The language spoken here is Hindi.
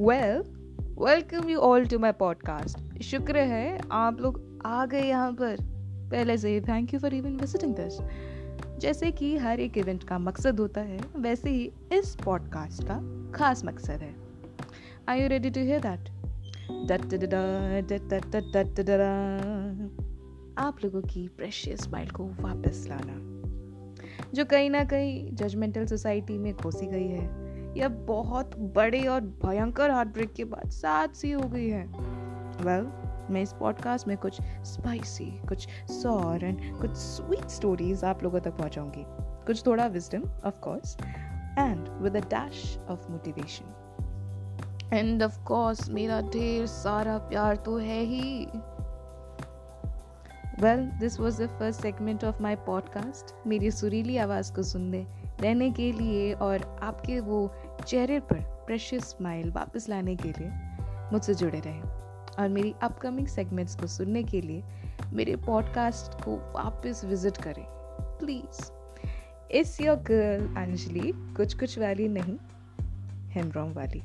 Well welcome you all to my podcast शुक्र है आप लोग आ गए यहाँ पर। पहले से thank you for even visiting this जैसे कि हर एक इवेंट का मकसद होता है, वैसे ही इस पॉडकास्ट का खास मकसद है। I you ready to hear that आप लोगों की प्रेशियस स्माइल को वापस लाना। जो कहीं ना कहीं जजमेंटल सोसाइटी में घोसी गई है। या बहुत बड़े और भयंकर हार्ट ब्रेक के बाद साथ सी हो गई है। वेल well, मैं इस पॉडकास्ट में कुछ स्पाइसी कुछ सॉर एंड कुछ स्वीट स्टोरीज आप लोगों तक पहुंचाऊँगी। कुछ थोड़ा wisdom of course and with a dash of motivation and of course मेरा ढेर सारा प्यार तो है ही। Well this was the first segment of my podcast मेरी सुरीली आवाज़ को सुनने रहने के लिए और आपके वो चेहरे पर प्रेशियस स्माइल वापस लाने के लिए मुझसे जुड़े रहें और मेरी अपकमिंग सेगमेंट्स को सुनने के लिए मेरे पॉडकास्ट को वापस विज़िट करें। प्लीज़ इस योर गर्ल अंजलि कुछ कुछ वाली नहीं हेमरॉम वाली।